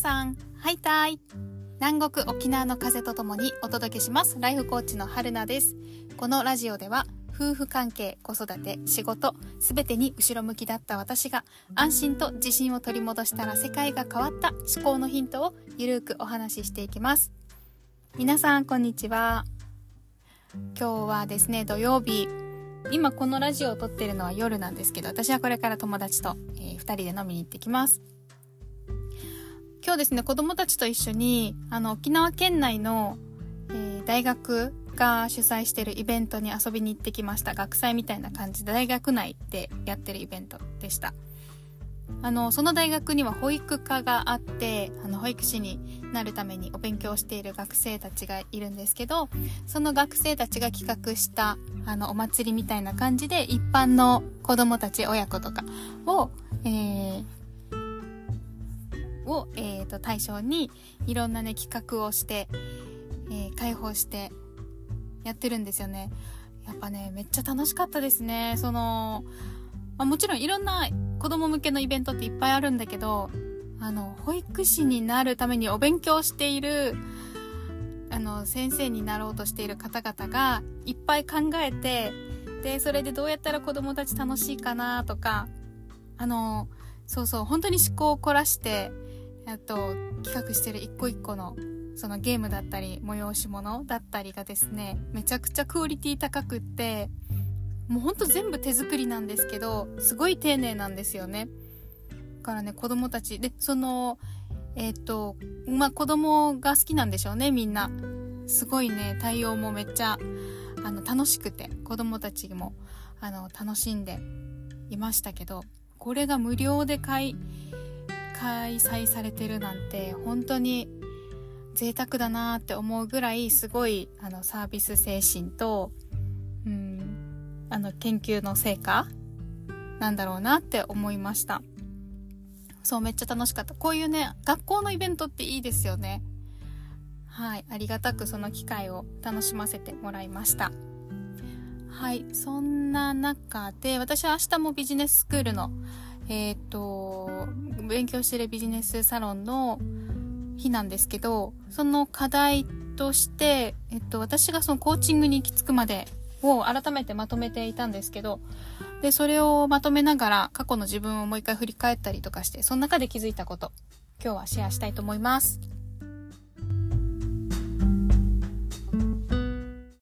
さんハイタイ。南国沖縄の風とともにお届けします。ライフコーチの春菜です。このラジオでは夫婦関係子育て仕事すべてに後ろ向きだった私が安心と自信を取り戻したら世界が変わった思考のヒントをゆるくお話ししていきます。皆さんこんにちは。今日はですね土曜日。今このラジオを撮ってるのは夜なんですけど私はこれから友達と、えー、2人で飲みに行ってきます。今日ですね子供たちと一緒にあの沖縄県内の、えー、大学が主催してるイベントに遊びに行ってきました。学祭みたいな感じで大学内でやってるイベントでした。あのその大学には保育科があってあの保育士になるためにお勉強している学生たちがいるんですけどその学生たちが企画したあのお祭りみたいな感じで一般の子供たち親子とかを、えー、を、えーと、対象にいろんなね企画をして、えー、開放してやってるんですよね。やっぱねめっちゃ楽しかったですね。その、まあ、もちろんいろんな子供向けのイベントっていっぱいあるんだけどあの保育士になるためにお勉強しているあの先生になろうとしている方々がいっぱい考えてでそれでどうやったら子供たち楽しいかなとかあのそうそう本当に思考を凝らしてあと企画してる一個一個のそのゲームだったり催し物だったりがですねめちゃくちゃクオリティ高くってもうほんと全部手作りなんですけどすごい丁寧なんですよね。だからね子供たちでそのえっ、とまあ子供が好きなんでしょうねみんな。すごいね対応もめっちゃあの楽しくて子供たちもあの楽しんでいましたけどこれが無料で開開催されてるなんて本当に贅沢だなって思うぐらいすごいあのサービス精神とうんあの研究の成果なんだろうなって思いました。そうめっちゃ楽しかった。こういうね学校のイベントっていいですよね。はいありがたくその機会を楽しませてもらいました。はいそんな中で私は明日もビジネススクールのえっ、と勉強してるビジネスサロンの日なんですけどその課題として、えっと、私がそのコーチングに行き着くまでを改めてまとめていたんですけど、で、それをまとめながら過去の自分をもう一回振り返ったりとかして、その中で気づいたこと、今日はシェアしたいと思います。